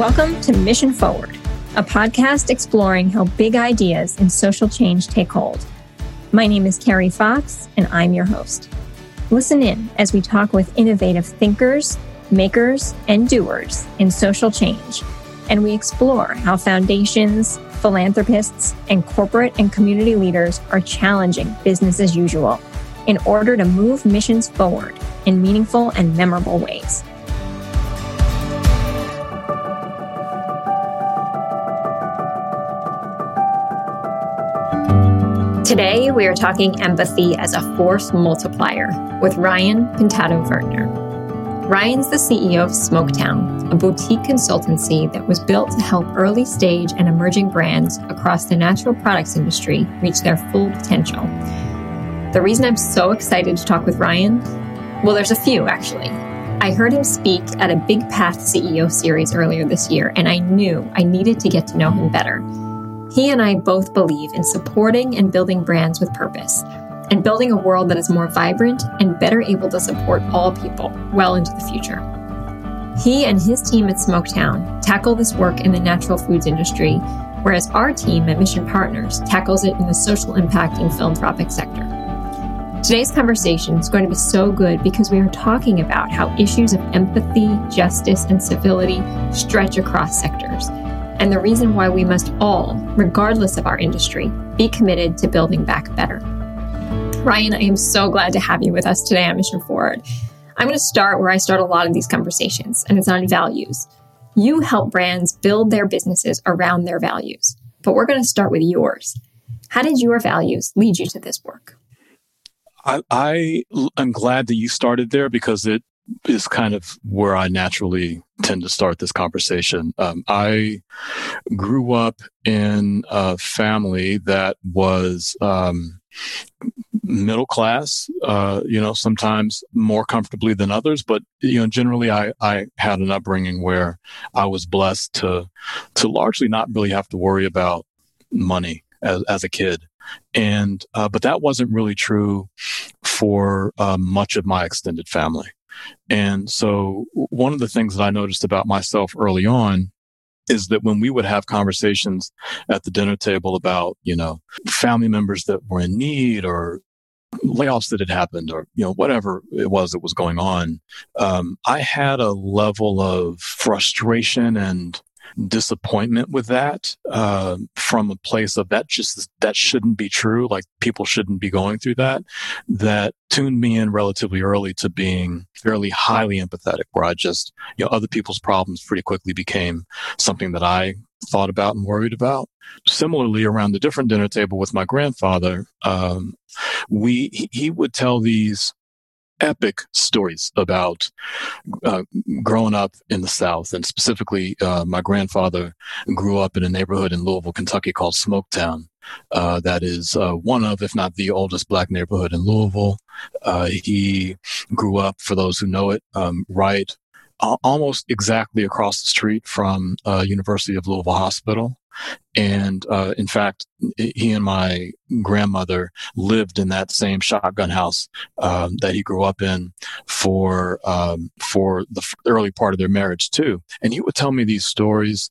Welcome to Mission Forward, a podcast exploring how big ideas in social change take hold. My name is Carrie Fox, and I'm your host. Listen in as we talk with innovative thinkers, makers, and doers in social change, and we explore how foundations, philanthropists, and corporate and community leaders are challenging business as usual in order to move missions forward in meaningful and memorable ways. Today, we are talking empathy as a force multiplier with Ryan Pintado Vertner. Ryan's the CEO of Smoketown, a boutique consultancy that was built to help early stage and emerging brands across the natural products industry reach their full potential. The reason I'm so excited to talk with Ryan, well, there's a few actually. I heard him speak at a Big Path CEO series earlier this year, and I knew I needed to get to know him better. He and I both believe in supporting and building brands with purpose and building a world that is more vibrant and better able to support all people well into the future. He and his team at Smoketown tackle this work in the natural foods industry, whereas our team at Mission Partners tackles it in the social impact and philanthropic sector. Today's conversation is going to be so good because we are talking about how issues of empathy, justice, and civility stretch across sectors and the reason why we must all, regardless of our industry, be committed to building back better. Ryan, I am so glad to have you with us today on Mission Forward. I'm going to start where I start a lot of these conversations, and it's on values. You help brands build their businesses around their values, but we're going to start with yours. How did your values lead you to this work? I, I am glad that you started there because it is kind of where I naturally tend to start this conversation. Um, I grew up in a family that was um, middle class, uh, you know, sometimes more comfortably than others, but you know, generally, I I had an upbringing where I was blessed to to largely not really have to worry about money as as a kid. And, uh, but that wasn't really true for uh, much of my extended family. And so one of the things that I noticed about myself early on is that when we would have conversations at the dinner table about, you know, family members that were in need or layoffs that had happened or, you know, whatever it was that was going on, um, I had a level of frustration and disappointment with that uh, from a place of that just that shouldn't be true like people shouldn't be going through that that tuned me in relatively early to being fairly highly empathetic where i just you know other people's problems pretty quickly became something that i thought about and worried about. Similarly around the different dinner table with my grandfather um, we he would tell these epic stories about uh, growing up in the South. And specifically, uh, my grandfather grew up in a neighborhood in Louisville, Kentucky called Smoketown. Uh, that is uh, one of, if not the oldest black neighborhood in Louisville. Uh, he grew up, for those who know it, um, right almost exactly across the street from uh, University of Louisville Hospital. And uh, in fact, he and my grandmother lived in that same shotgun house um, that he grew up in for um, for the early part of their marriage too. And he would tell me these stories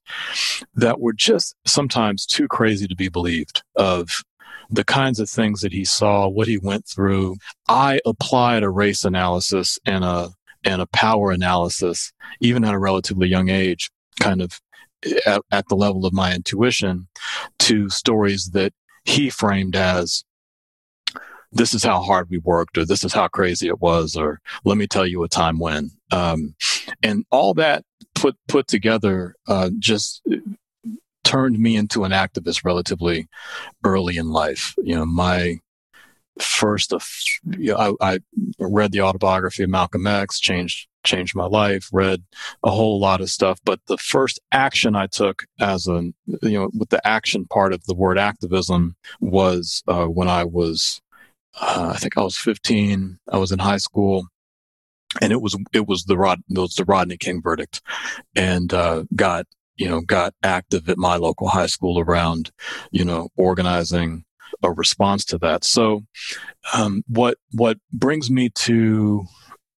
that were just sometimes too crazy to be believed. Of the kinds of things that he saw, what he went through. I applied a race analysis and a and a power analysis, even at a relatively young age, kind of at, at the level of my intuition to stories that he framed as this is how hard we worked or this is how crazy it was or let me tell you a time when. Um, and all that put put together uh, just turned me into an activist relatively early in life. You know my first you know, I, I, read the autobiography of Malcolm X, changed changed my life, read a whole lot of stuff. But the first action I took as a you know with the action part of the word activism was uh, when I was uh, I think I was 15. I was in high school. And it was it was the Rod it was the Rodney King verdict, and uh, got you know got active at my local high school around you know organizing a response to that. So, um, what what brings me to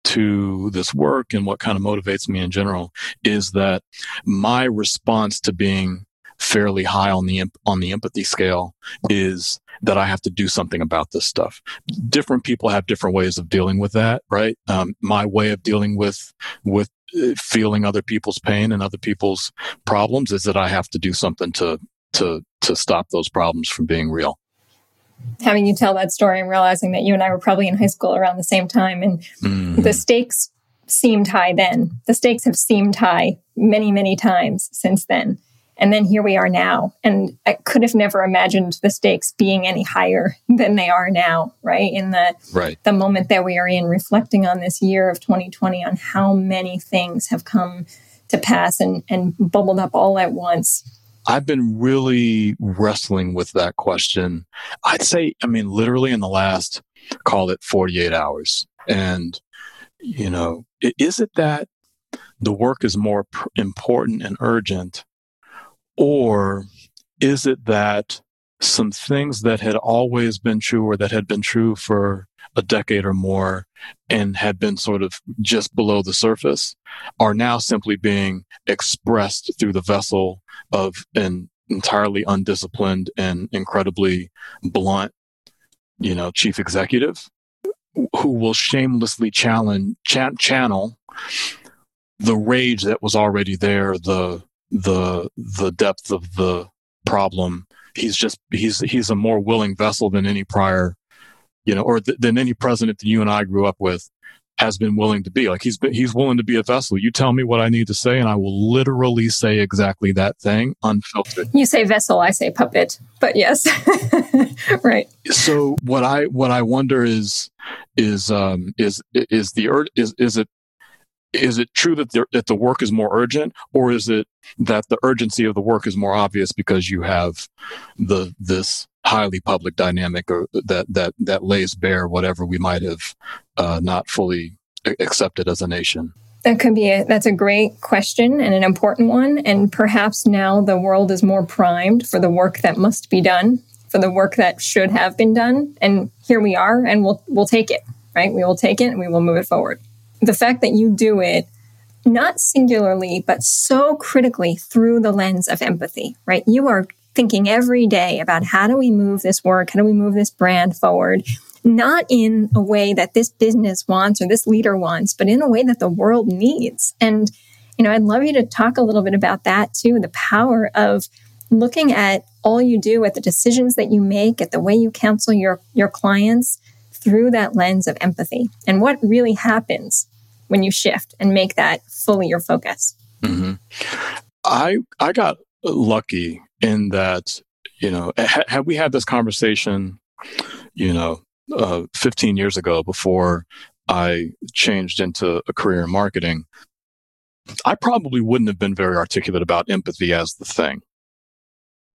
to this work and what kind of motivates me in general is that my response to being fairly high on the on the empathy scale is that I have to do something about this stuff. Different people have different ways of dealing with that, right? Um, my way of dealing with with uh, feeling other people's pain and other people's problems is that I have to do something to to to stop those problems from being real. Having you tell that story and realizing that you and I were probably in high school around the same time, and mm. the stakes seemed high then. The stakes have seemed high many, many times since then. And then here we are now. And I could have never imagined the stakes being any higher than they are now, right? In the right. the moment that we are in, reflecting on this year of 2020, on how many things have come to pass and, and bubbled up all at once. I've been really wrestling with that question. I'd say, I mean, literally in the last, call it 48 hours. And, you know, is it that the work is more important and urgent or is it that some things that had always been true or that had been true for a decade or more and had been sort of just below the surface are now simply being expressed through the vessel of an entirely undisciplined and incredibly blunt, you know, chief executive who will shamelessly challenge, ch- channel the rage that was already there, the the the depth of the problem. He's just he's he's a more willing vessel than any prior, you know, or th- than any president that you and I grew up with has been willing to be. Like he's been he's willing to be a vessel. You tell me what I need to say, and I will literally say exactly that thing unfiltered. You say vessel, I say puppet, but yes, right. So what I what I wonder is is um is is the is is it is it true that the, that the work is more urgent or is it that the urgency of the work is more obvious because you have the this highly public dynamic or that that that lays bare whatever we might have uh, not fully accepted as a nation? That could be a, that's a great question and an important one and perhaps now the world is more primed for the work that must be done for the work that should have been done and here we are and we'll we'll take it right? We will take it and we will move it forward. The fact that you do it not singularly, but so critically through the lens of empathy, right? You are thinking every day about how do we move this work? How do we move this brand forward? Not in a way that this business wants or this leader wants, but in a way that the world needs. And, you know, I'd love you to talk a little bit about that too, the power of looking at all you do, at the decisions that you make, at the way you counsel your, your clients through that lens of empathy and what really happens when you shift and make that fully your focus? Mm-hmm. I I got lucky in that you know ha- had we had this conversation, you know, uh, 15 years ago before I changed into a career in marketing, I probably wouldn't have been very articulate about empathy as the thing.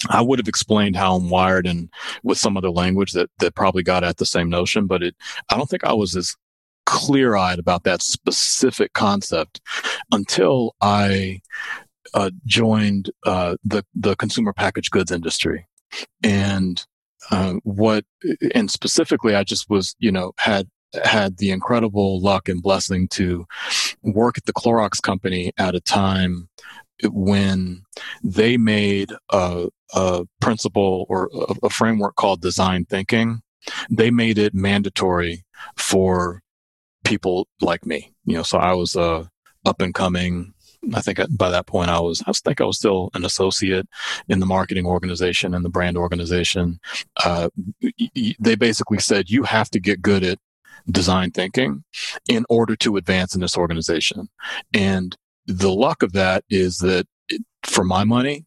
I would have explained how I'm wired and with some other language that that probably got at the same notion, but it I don't think I was as clear eyed about that specific concept until I uh, joined uh, the the consumer packaged goods industry, and uh, what and specifically, I just was you know had had the incredible luck and blessing to work at the Clorox company at a time when they made a, a principle or a, a framework called design thinking. They made it mandatory for people like me. You know, so I was uh, up and coming. I think by that point I was, I think I was still an associate in the marketing organization and the brand organization. Uh, they basically said you have to get good at design thinking in order to advance in this organization. And the luck of that is that it, for my money,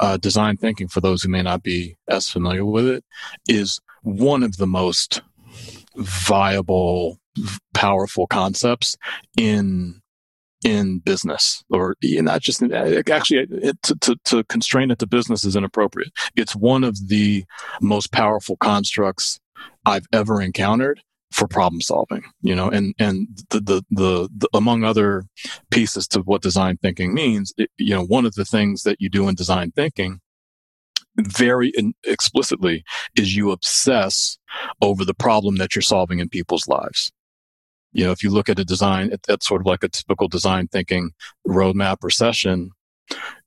uh, design thinking, for those who may not be as familiar with it, is one of the most viable powerful concepts in in business or not just uh, actually it, to, to, to constrain it to business is inappropriate. It's one of the most powerful constructs i've ever encountered for problem solving you know and and the the, the, the among other pieces to what design thinking means it, you know one of the things that you do in design thinking very explicitly is you obsess over the problem that you're solving in people's lives you know, if you look at a design, that's sort of like a typical design thinking roadmap or session,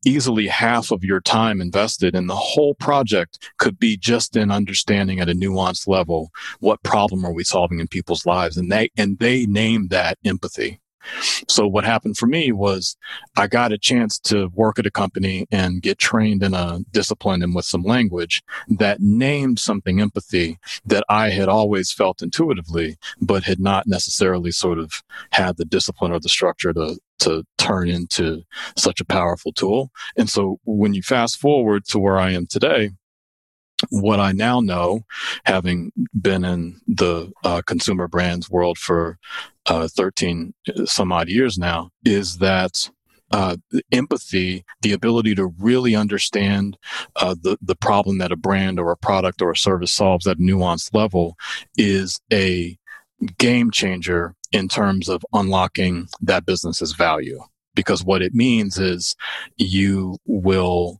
easily half of your time invested in the whole project could be just in understanding at a nuanced level what problem are we solving in people's lives and they and they name that empathy so what happened for me was I got a chance to work at a company and get trained in a discipline and with some language that named something empathy that I had always felt intuitively, but had not necessarily sort of had the discipline or the structure to, to turn into such a powerful tool. And so when you fast forward to where I am today, what I now know, having been in the uh, consumer brands world for uh, 13 some odd years now, is that uh, empathy, the ability to really understand uh, the the problem that a brand or a product or a service solves at a nuanced level, is a game changer in terms of unlocking that business's value. Because what it means is you will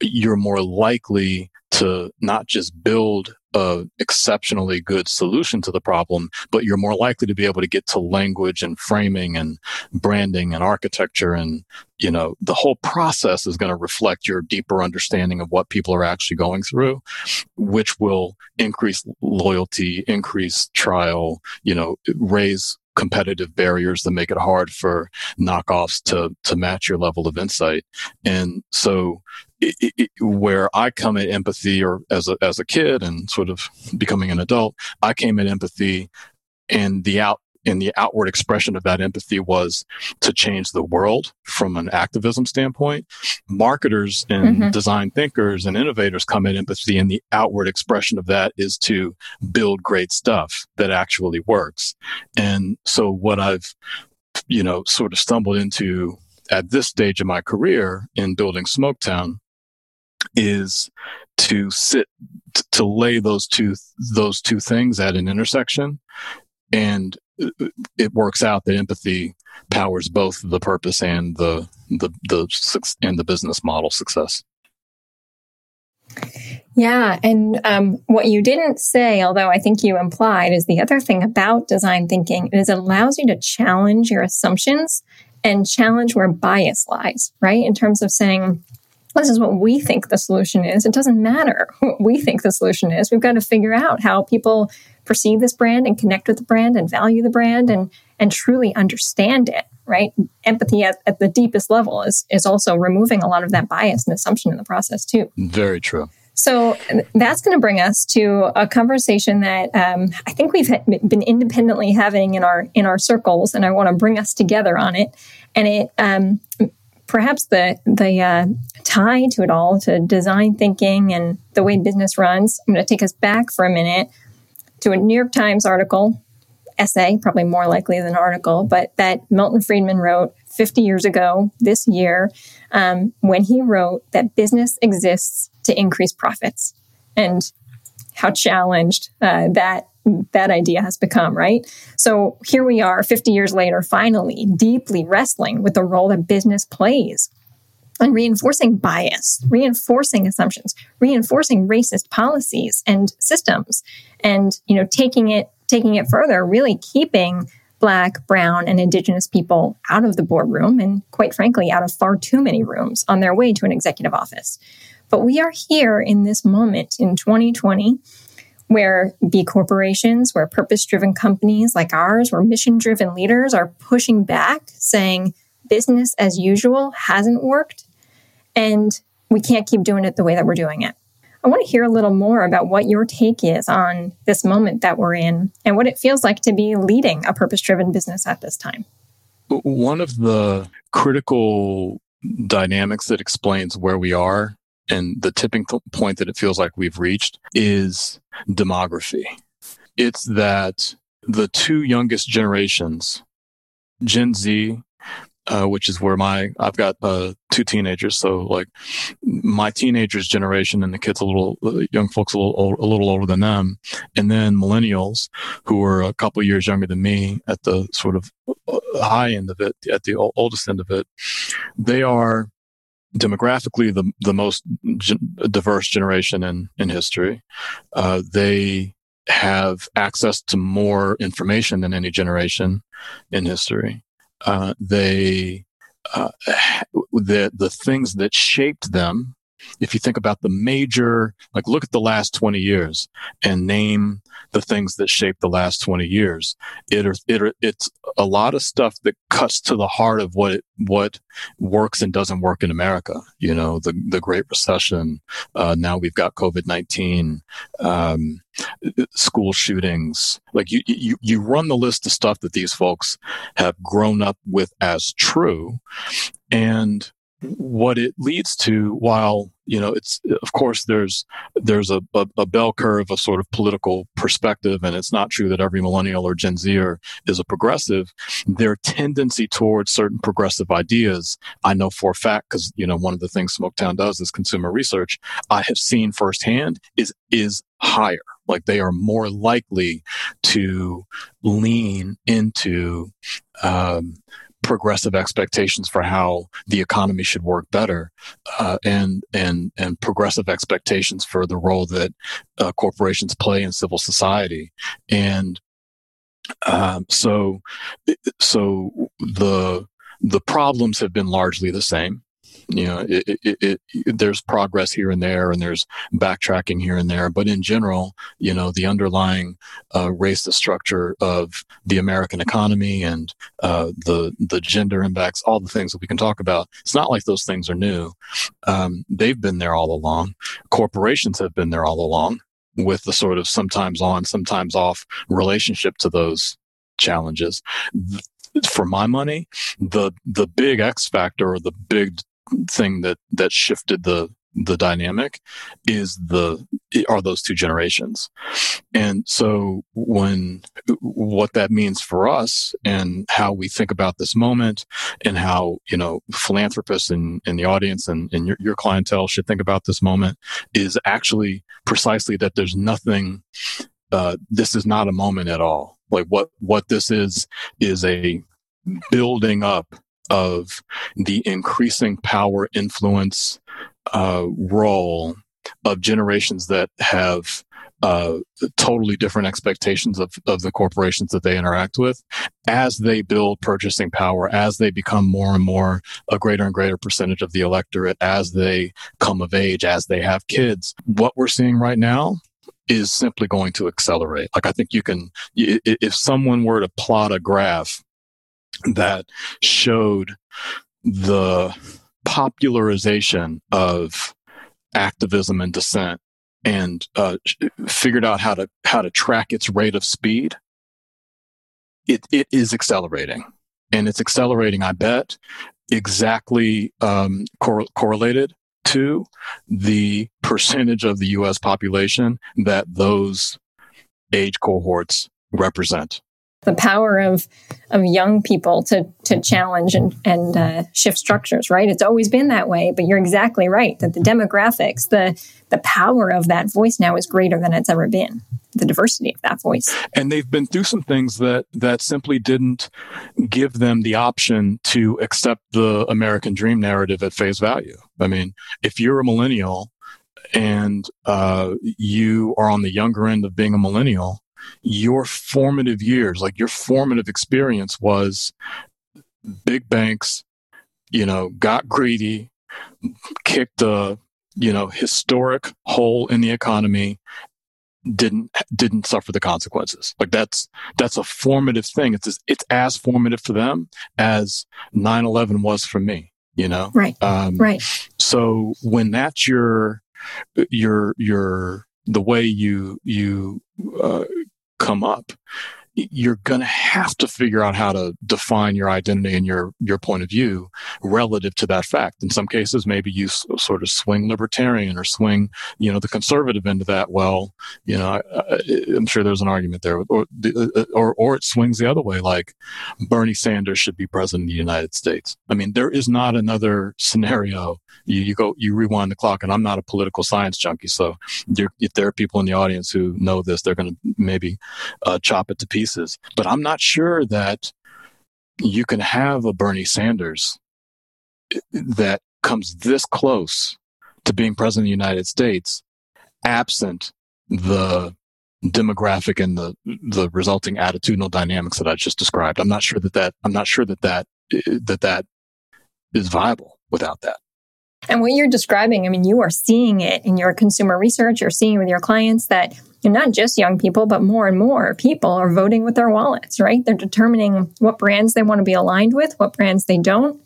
you're more likely to not just build a exceptionally good solution to the problem, but you're more likely to be able to get to language and framing and branding and architecture and, you know, the whole process is going to reflect your deeper understanding of what people are actually going through, which will increase loyalty, increase trial, you know, raise competitive barriers that make it hard for knockoffs to to match your level of insight. And so it, it, where I come at empathy or as a, as a kid and sort of becoming an adult, I came at empathy and the out and the outward expression of that empathy was to change the world from an activism standpoint. Marketers and mm-hmm. design thinkers and innovators come at empathy and the outward expression of that is to build great stuff that actually works. And so what I've, you know, sort of stumbled into at this stage of my career in building Smoketown is to sit to lay those two those two things at an intersection and it works out that empathy powers both the purpose and the the the and the business model success yeah and um, what you didn't say although i think you implied is the other thing about design thinking is it allows you to challenge your assumptions and challenge where bias lies right in terms of saying this is what we think the solution is. It doesn't matter what we think the solution is. We've got to figure out how people perceive this brand and connect with the brand and value the brand and and truly understand it. Right? Empathy at, at the deepest level is is also removing a lot of that bias and assumption in the process too. Very true. So that's going to bring us to a conversation that um, I think we've been independently having in our in our circles, and I want to bring us together on it. And it um, perhaps the the uh, tie to it all to design thinking and the way business runs. I'm going to take us back for a minute to a New York Times article, essay, probably more likely than article, but that Milton Friedman wrote 50 years ago this year um, when he wrote that business exists to increase profits and how challenged uh, that that idea has become, right? So here we are 50 years later, finally deeply wrestling with the role that business plays and reinforcing bias, reinforcing assumptions, reinforcing racist policies and systems, and you know, taking it taking it further, really keeping black, brown, and indigenous people out of the boardroom and quite frankly, out of far too many rooms on their way to an executive office. But we are here in this moment in 2020 where B corporations, where purpose driven companies like ours, where mission driven leaders are pushing back, saying business as usual hasn't worked and we can't keep doing it the way that we're doing it. I want to hear a little more about what your take is on this moment that we're in and what it feels like to be leading a purpose driven business at this time. One of the critical dynamics that explains where we are and the tipping point that it feels like we've reached is demography. It's that the two youngest generations, Gen Z, uh, which is where my I've got uh, two teenagers, so like my teenagers generation and the kids a little uh, young folks a little a little older than them, and then millennials who are a couple years younger than me at the sort of uh, high end of it, at the oldest end of it, they are demographically the the most diverse generation in in history. Uh, they have access to more information than any generation in history. Uh, they uh, the the things that shaped them if you think about the major, like look at the last 20 years and name the things that shaped the last 20 years, it, it, it's a lot of stuff that cuts to the heart of what, what works and doesn't work in America. You know, the, the Great Recession. Uh, now we've got COVID-19, um, school shootings. Like you, you, you run the list of stuff that these folks have grown up with as true. And what it leads to while you know it's of course there's there's a, a, a, bell curve of sort of political perspective and it's not true that every millennial or gen zer is a progressive. Their tendency towards certain progressive ideas i know for a fact because you know one of the things smoketown does is consumer research i have seen firsthand is is higher. Like they are more likely to lean into um, progressive expectations for how the economy should work better, uh, and and and progressive expectations for the role that uh, corporations play in civil society, and um, so so the the problems have been largely the same you know, it, it, it, there's progress here and there, and there's backtracking here and there. But in general, you know, the underlying uh, structure of the American economy and uh, the the gender impacts, all the things that we can talk about. It's not like those things are new. Um, they've been there all along. Corporations have been there all along with the sort of sometimes on, sometimes off relationship to those challenges for my money, the the big X factor or the big thing that that shifted the the dynamic is the are those two generations. And so when what that means for us and how we think about this moment and how you know philanthropists in, in the audience and, and your, your clientele should think about this moment is actually precisely that there's nothing uh, this is not a moment at all. Like what what this is is a building up of the increasing power influence uh, role of generations that have uh, totally different expectations of, of the corporations that they interact with as they build purchasing power, as they become more and more a greater and greater percentage of the electorate, as they come of age, as they have kids. What we're seeing right now is simply going to accelerate. Like I think you can, if someone were to plot a graph that showed the popularization of activism and dissent and uh, figured out how to how to track its rate of speed it, it is accelerating. And it's accelerating i bet exactly um, cor- correlated to the percentage of the us population that those age cohorts represent the power of of young people to to challenge and and uh, shift structures. Right, it's always been that way. But you're exactly right that the demographics, the the power of that voice now is greater than it's ever been. The diversity of that voice, and they've been through some things that that simply didn't give them the option to accept the American dream narrative at face value. I mean, if you're a millennial and uh, you are on the younger end of being a millennial your formative years, like your formative experience was big banks, you know, got greedy, kicked a, you know, historic hole in the economy, didn't didn't suffer the consequences. Like that's that's a formative thing. It's as, it's as formative for them as 9/11 was for me. You know, right? Um, right. So when that's your your your the way you you uh, come up you're going to have to figure out how to define your identity and your your point of view relative to that fact. In some cases, maybe you s- sort of swing libertarian or swing, you know, the conservative into that. Well, you know, I, am sure there's an argument there, or, uh, or or it swings the other way, like Bernie Sanders should be president of the United States. I mean, there is not another scenario. You, you go, you rewind the clock, and I'm not a political science junkie, so if there are people in the audience who know this, they're going to maybe uh, chop it to pieces pieces. But I'm not sure that you can have a Bernie Sanders that comes this close to being president of the United States absent the demographic and the the resulting attitudinal dynamics that I just described. I'm not sure that that I'm not sure that that that that is viable without that. And what you're describing, I mean, you are seeing it in your consumer research. You're seeing with your clients that not just young people, but more and more people are voting with their wallets, right? They're determining what brands they want to be aligned with, what brands they don't.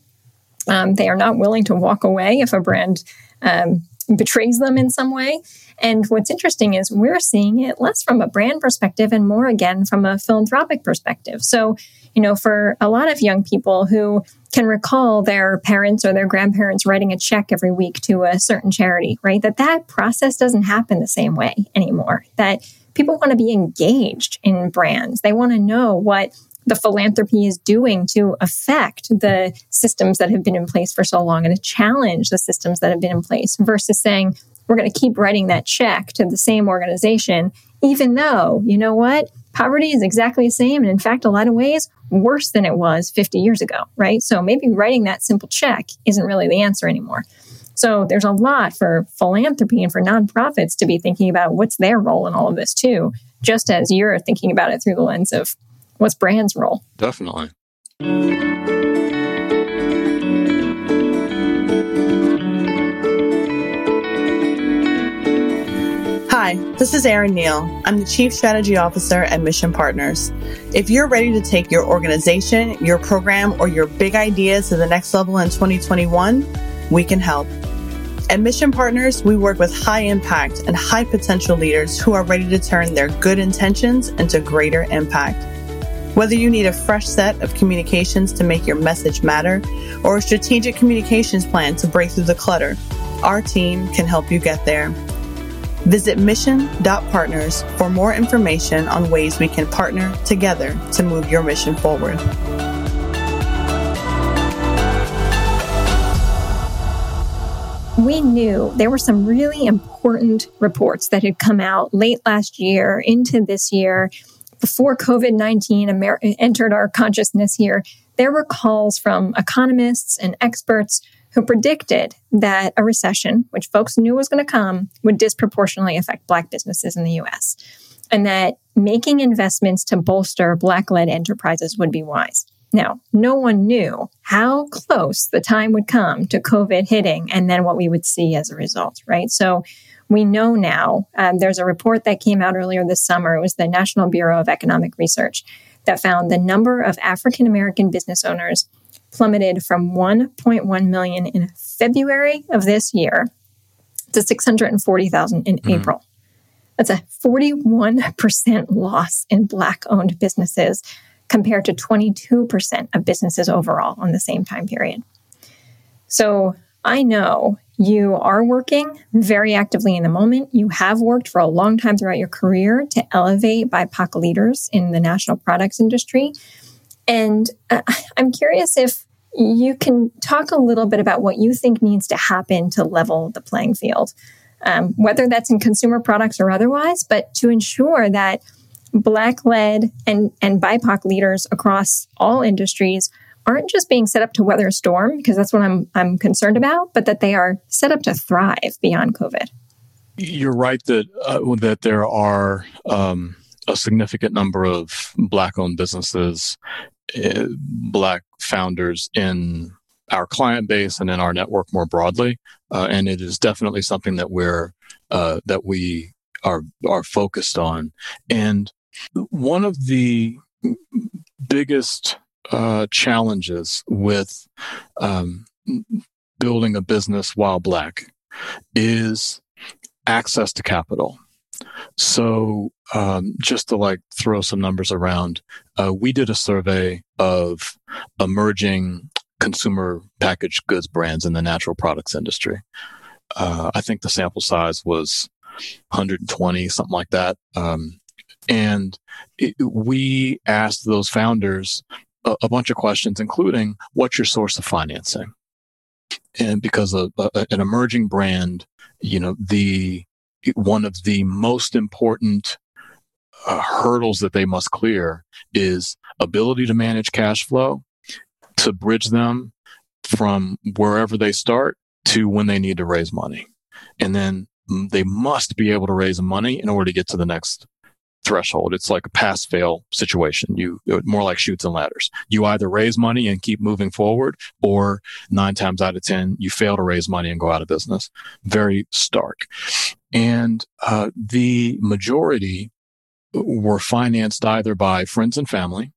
Um, they are not willing to walk away if a brand um, betrays them in some way. And what's interesting is we're seeing it less from a brand perspective and more again from a philanthropic perspective. So, you know, for a lot of young people who can recall their parents or their grandparents writing a check every week to a certain charity, right? That that process doesn't happen the same way anymore. That people want to be engaged in brands. They want to know what the philanthropy is doing to affect the systems that have been in place for so long and to challenge the systems that have been in place versus saying, we're going to keep writing that check to the same organization, even though, you know what? Poverty is exactly the same. And in fact, a lot of ways, worse than it was 50 years ago, right? So maybe writing that simple check isn't really the answer anymore. So there's a lot for philanthropy and for nonprofits to be thinking about what's their role in all of this too, just as you're thinking about it through the lens of what's brand's role. Definitely. Hi, this is Erin Neal. I'm the Chief Strategy Officer at Mission Partners. If you're ready to take your organization, your program, or your big ideas to the next level in 2021, we can help. At Mission Partners, we work with high impact and high potential leaders who are ready to turn their good intentions into greater impact. Whether you need a fresh set of communications to make your message matter or a strategic communications plan to break through the clutter, our team can help you get there. Visit mission.partners for more information on ways we can partner together to move your mission forward. We knew there were some really important reports that had come out late last year into this year before COVID 19 Amer- entered our consciousness here, there were calls from economists and experts who predicted that a recession, which folks knew was going to come, would disproportionately affect Black businesses in the US, and that making investments to bolster Black led enterprises would be wise. Now, no one knew how close the time would come to COVID hitting and then what we would see as a result, right? So we know now, um, there's a report that came out earlier this summer. It was the National Bureau of Economic Research that found the number of African American business owners plummeted from 1.1 million in February of this year to 640,000 in mm-hmm. April. That's a 41% loss in Black owned businesses compared to 22% of businesses overall on the same time period. So I know you are working very actively in the moment. You have worked for a long time throughout your career to elevate BIPOC leaders in the natural products industry. And uh, I'm curious if you can talk a little bit about what you think needs to happen to level the playing field, um, whether that's in consumer products or otherwise, but to ensure that Black led and, and BIPOC leaders across all industries aren't just being set up to weather a storm, because that's what I'm, I'm concerned about, but that they are set up to thrive beyond COVID. You're right that, uh, that there are um, a significant number of Black owned businesses, Black founders in our client base and in our network more broadly. Uh, and it is definitely something that we're, uh, that we are, are focused on. And one of the biggest uh, challenges with um, building a business while black is access to capital. So, um, just to like throw some numbers around, uh, we did a survey of emerging consumer packaged goods brands in the natural products industry. Uh, I think the sample size was 120, something like that. Um, and it, we asked those founders a, a, bunch of questions, including what's your source of financing? And because a, an emerging brand, you know, the one of the most important uh, hurdles that they must clear is ability to manage cash flow, to bridge them from wherever they start to when they need to raise money. And then they must be able to raise money in order to get to the next threshold. It's like a pass fail situation. You more like Chutes and Ladders. You either raise money and keep moving forward, or nine times out of ten you fail to raise money and go out of business. Very stark. And uh, the majority were financed either by friends and family,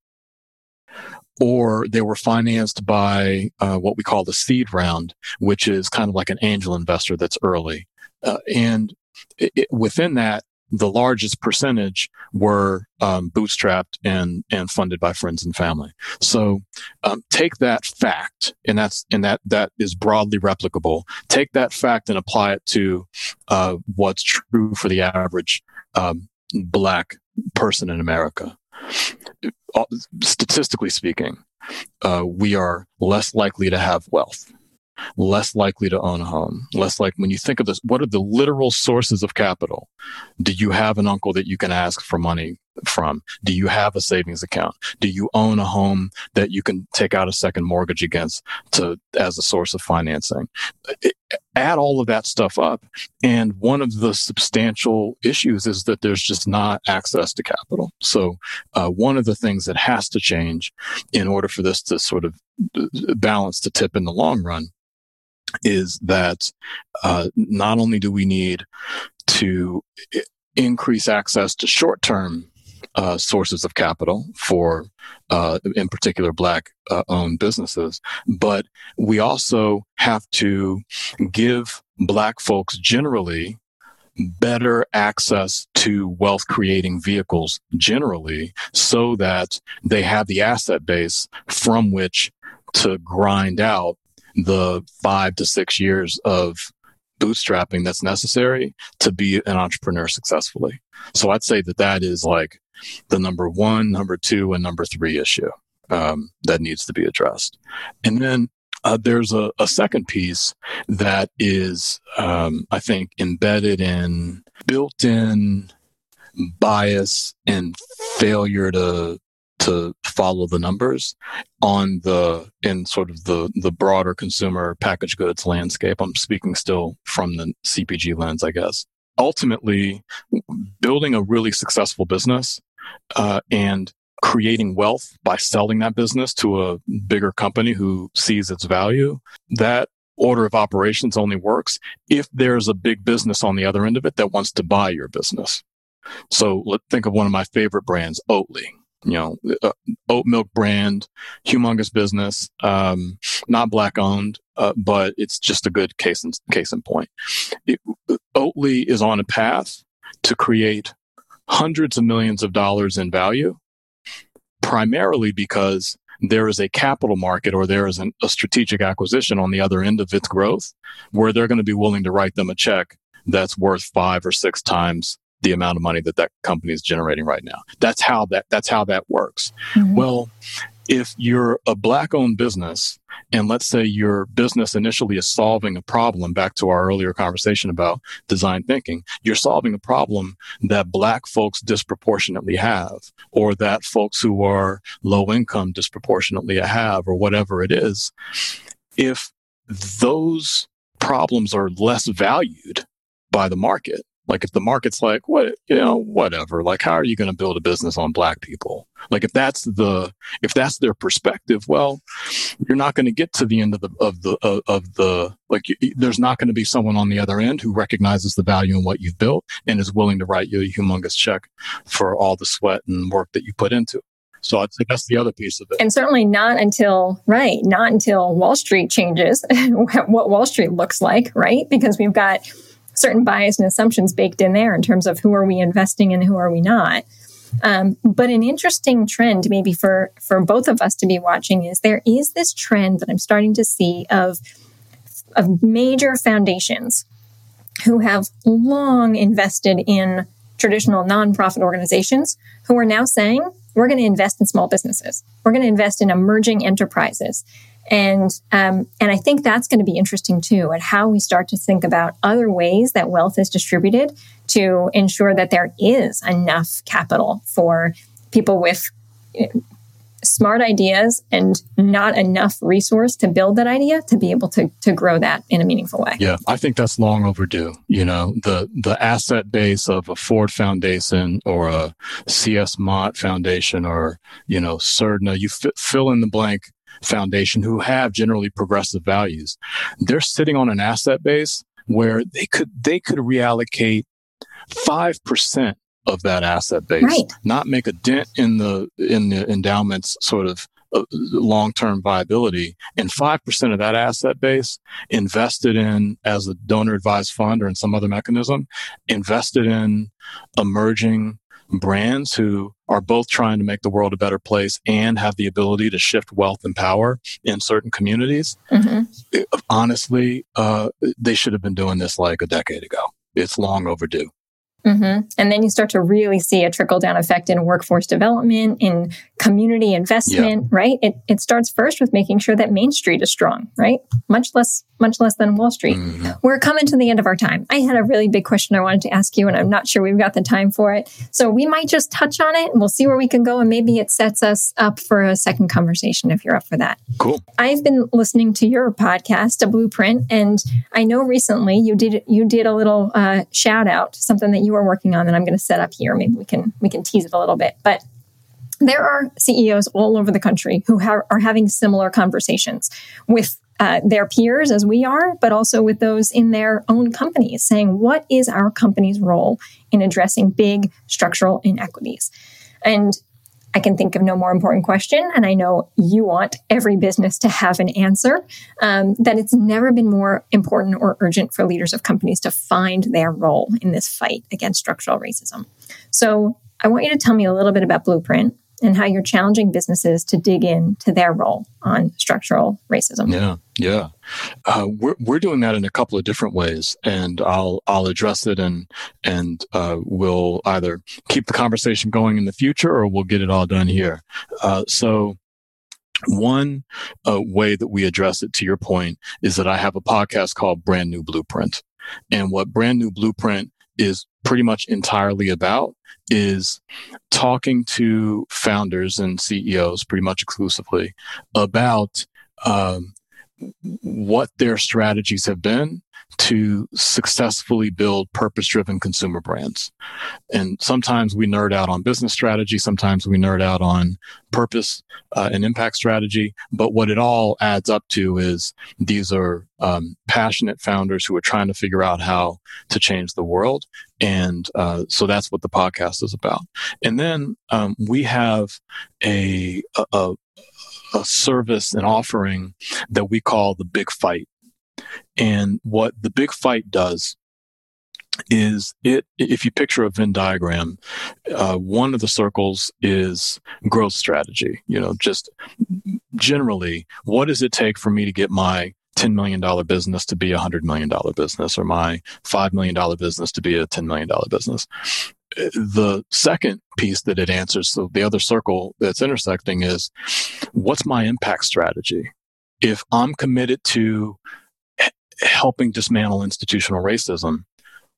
or they were financed by uh, what we call the seed round, which is kind of like an angel investor that's early. Uh, and it, within that, the largest percentage were um, bootstrapped and and funded by friends and family. So um, take that fact, and that's and that that is broadly replicable. Take that fact and apply it to uh, what's true for the average um, black person in America. Statistically speaking, uh, we are less likely to have wealth less likely to own a home, less like when you think of this, what are the literal sources of capital? Do you have an uncle that you can ask for money from? Do you have a savings account? Do you own a home that you can take out a second mortgage against to, as a source of financing? Add all of that stuff up. And one of the substantial issues is that there's just not access to capital. So, uh, one of the things that has to change in order for this to sort of uh, balance the tip in the long run is that uh, not only do we need to increase access to short term uh, sources of capital for, uh, in particular, black uh, owned businesses, but we also have to give black folks generally better access to wealth creating vehicles generally so that they have the asset base from which to grind out the five to six years of bootstrapping that's necessary to be an entrepreneur successfully. So I'd say that that is like the number one, number two, and number three issue um, that needs to be addressed. And then uh, there's a, a, second piece that is, um, I think, embedded in built in bias and failure to to follow the numbers on the in sort of the the broader consumer packaged goods landscape. I'm speaking still from the CPG lens, I guess. Ultimately, building a really successful business uh, and creating wealth by selling that business to a bigger company who sees its value, that order of operations only works if there's a big business on the other end of it that wants to buy your business. So let's think of one of my favorite brands, Oatly you know, uh, oat milk brand, humongous business, um, not black owned, uh, but it's just a good case in, case in point. It, Oatly is on a path to create hundreds of millions of dollars in value, primarily because there is a capital market or there is an, a strategic acquisition on the other end of its growth where they're going to be willing to write them a check that's worth five or six times the amount of money that that company is generating right now. That's how that that's how that works. Mm-hmm. Well, if you're a black owned business and let's say your business initially is solving a problem back to our earlier conversation about design thinking you're solving a problem that black folks disproportionately have or that folks who are low income disproportionately have or whatever it is if those problems are less valued by the market like if the market's like, what, you know, whatever, like how are you going to build a business on black people? Like if that's the, if that's their perspective, well, you're not going to get to the end of the, of the, of, the, like you, there's not going to be someone on the other end who recognizes the value in what you've built and is willing to write you a humongous check for all the sweat and work that you put into it. So I'd say that's the other piece of it. And certainly not until, right, not until Wall Street changes what Wall Street looks like, right? Because we've got certain bias and assumptions baked in there in terms of who are we investing in, and who are we not. Um, but an interesting trend, maybe for for both of us to be watching, is there is this trend that I'm starting to see of of major foundations who have long invested in traditional nonprofit organizations who are now saying we're going to invest in small businesses, we're going to invest in emerging enterprises, and um, and I think that's going to be interesting too, and how we start to think about other ways that wealth is distributed to ensure that there is enough capital for people with smart ideas and not enough resource to build that idea to be able to to grow that in a meaningful way. Yeah, I think that's long overdue. You know, the the asset base of a Ford Foundation or a CS Mott Foundation or you know Surdna, you f- fill in the blank foundation who have generally progressive values. They're sitting on an asset base where they could they could reallocate five percent of that asset base, right. not make a dent in the in the endowment's sort of uh, long-term viability and 5% of that asset base invested in as a donor advised fund or in some other mechanism invested in emerging brands who are both trying to make the world a better place and have the ability to shift wealth and power in certain communities mm-hmm. honestly uh, they should have been doing this like a decade ago it's long overdue Mm-hmm. And then you start to really see a trickle down effect in workforce development, in community investment, yeah. right? It, it starts first with making sure that Main Street is strong, right? Much less, much less than Wall Street. Mm-hmm. We're coming to the end of our time. I had a really big question I wanted to ask you, and I'm not sure we've got the time for it. So we might just touch on it and we'll see where we can go. And maybe it sets us up for a second conversation if you're up for that. Cool. I've been listening to your podcast, A Blueprint, and I know recently you did, you did a little uh, shout out, something that you were working on that I'm going to set up here. Maybe we can we can tease it a little bit. But there are CEOs all over the country who ha- are having similar conversations with uh, their peers as we are, but also with those in their own companies, saying, what is our company's role in addressing big structural inequities? And I can think of no more important question, and I know you want every business to have an answer, um, that it's never been more important or urgent for leaders of companies to find their role in this fight against structural racism. So I want you to tell me a little bit about Blueprint and how you're challenging businesses to dig in to their role on structural racism. Yeah, yeah, uh, we're we're doing that in a couple of different ways, and I'll I'll address it and and uh, we'll either keep the conversation going in the future or we'll get it all done here. Uh, so. One uh, way that we address it, to your point, is that I have a podcast called Brand New Blueprint. And what Brand New Blueprint is pretty much entirely about is talking to founders and CEOs pretty much exclusively about um, what their strategies have been to successfully build purpose driven consumer brands. And sometimes we nerd out on business strategy, sometimes we nerd out on purpose uh, and impact strategy. But what it all adds up to is these are um, passionate founders who are trying to figure out how to change the world. And uh, so that's what the podcast is about. And then um, we have a, a, a service and offering that we call the big fight. And what the big fight does is it if you picture a venn diagram uh, one of the circles is growth strategy you know just generally what does it take for me to get my $10 million business to be a $100 million business or my $5 million business to be a $10 million business? The second piece that it answers so the other circle that's intersecting is what's my impact strategy? If i'm committed to helping dismantle institutional racism,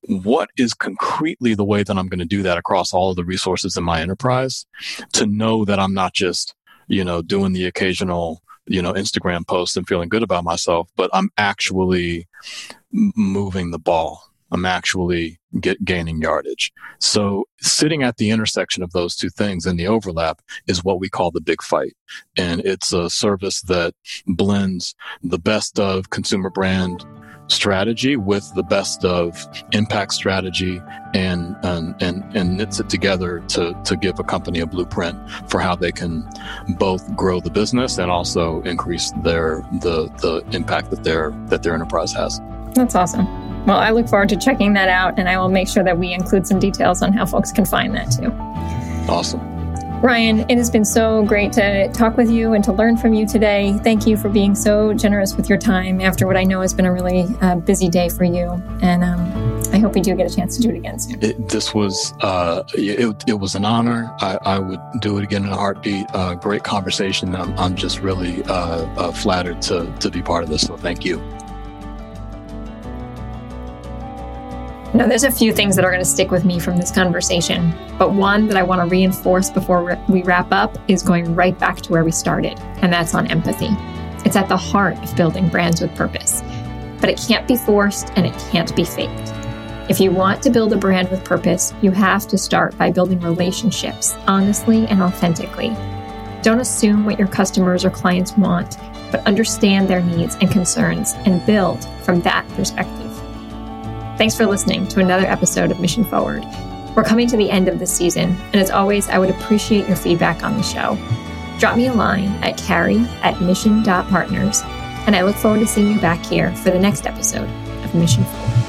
what is concretely the way that I'm going to do that across all of the resources in my enterprise to know that I'm not just, you know, doing the occasional, you know, Instagram post and feeling good about myself, but I'm actually moving the ball. I'm actually get gaining yardage. So sitting at the intersection of those two things and the overlap is what we call the big fight. And it's a service that blends the best of consumer brand strategy with the best of impact strategy and and and, and knits it together to to give a company a blueprint for how they can both grow the business and also increase their the the impact that their that their enterprise has. That's awesome. Well, I look forward to checking that out, and I will make sure that we include some details on how folks can find that too. Awesome. Ryan, it has been so great to talk with you and to learn from you today. Thank you for being so generous with your time after what I know has been a really uh, busy day for you. And um, I hope we do get a chance to do it again soon. It, this was uh, it, it, was an honor. I, I, would do it again in a heartbeat. Uh, great conversation. I'm, I'm just really uh, uh, flattered to, to be part of this. So thank you. Now, there's a few things that are going to stick with me from this conversation, but one that I want to reinforce before we wrap up is going right back to where we started, and that's on empathy. It's at the heart of building brands with purpose, but it can't be forced and it can't be faked. If you want to build a brand with purpose, you have to start by building relationships honestly and authentically. Don't assume what your customers or clients want, but understand their needs and concerns and build from that perspective. Thanks for listening to another episode of Mission Forward. We're coming to the end of the season, and as always, I would appreciate your feedback on the show. Drop me a line at carrie at mission.partners, and I look forward to seeing you back here for the next episode of Mission Forward.